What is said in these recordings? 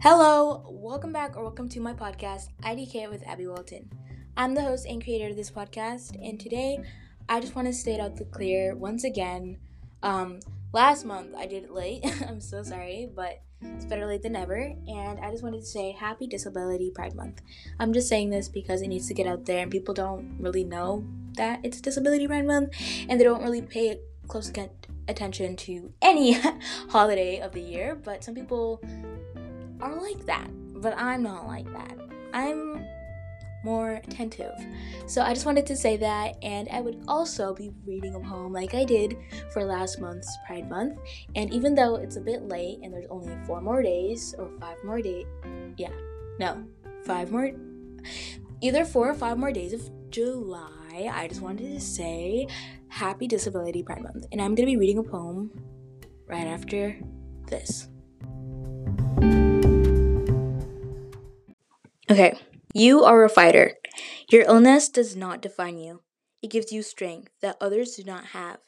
Hello, welcome back or welcome to my podcast, IDK with Abby Waltin. I'm the host and creator of this podcast, and today I just want to state out the clear once again. Um, last month I did it late. I'm so sorry, but it's better late than never. And I just wanted to say Happy Disability Pride Month. I'm just saying this because it needs to get out there, and people don't really know that it's Disability Pride Month, and they don't really pay close attention to any holiday of the year. But some people are like that, but I'm not like that. I'm more attentive. So I just wanted to say that, and I would also be reading a poem like I did for last month's Pride Month. And even though it's a bit late and there's only four more days or five more days, yeah, no, five more, either four or five more days of July, I just wanted to say Happy Disability Pride Month. And I'm gonna be reading a poem right after this. Okay, you are a fighter. Your illness does not define you. It gives you strength that others do not have,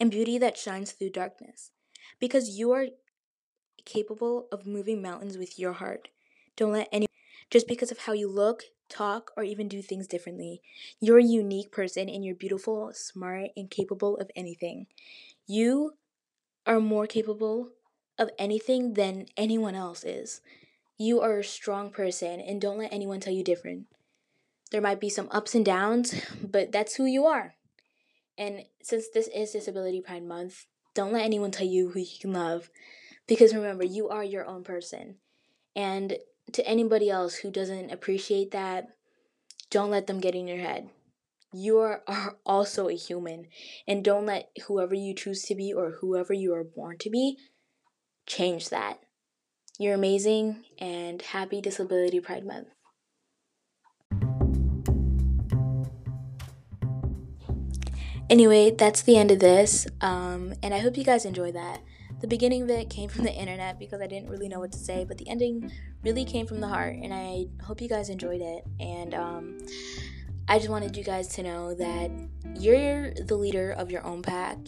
and beauty that shines through darkness. Because you are capable of moving mountains with your heart. Don't let anyone, just because of how you look, talk, or even do things differently. You're a unique person and you're beautiful, smart, and capable of anything. You are more capable of anything than anyone else is. You are a strong person and don't let anyone tell you different. There might be some ups and downs, but that's who you are. And since this is Disability Pride Month, don't let anyone tell you who you can love because remember, you are your own person. And to anybody else who doesn't appreciate that, don't let them get in your head. You are, are also a human, and don't let whoever you choose to be or whoever you are born to be change that. You're amazing and happy Disability Pride Month. Anyway, that's the end of this, um, and I hope you guys enjoy that. The beginning of it came from the internet because I didn't really know what to say, but the ending really came from the heart, and I hope you guys enjoyed it. And um, I just wanted you guys to know that you're the leader of your own pack.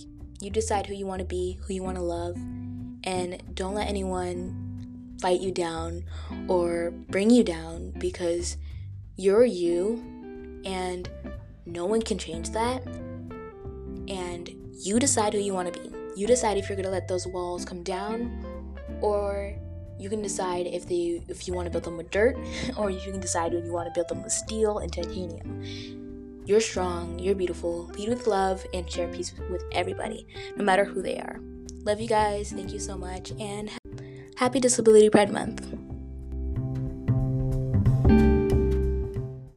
You decide who you want to be, who you want to love, and don't let anyone fight you down or bring you down because you're you and no one can change that. And you decide who you want to be. You decide if you're going to let those walls come down or you can decide if they if you want to build them with dirt or you can decide when you want to build them with steel and titanium. You're strong, you're beautiful, lead with love, and share peace with everybody, no matter who they are. Love you guys. Thank you so much. And Happy Disability Pride Month.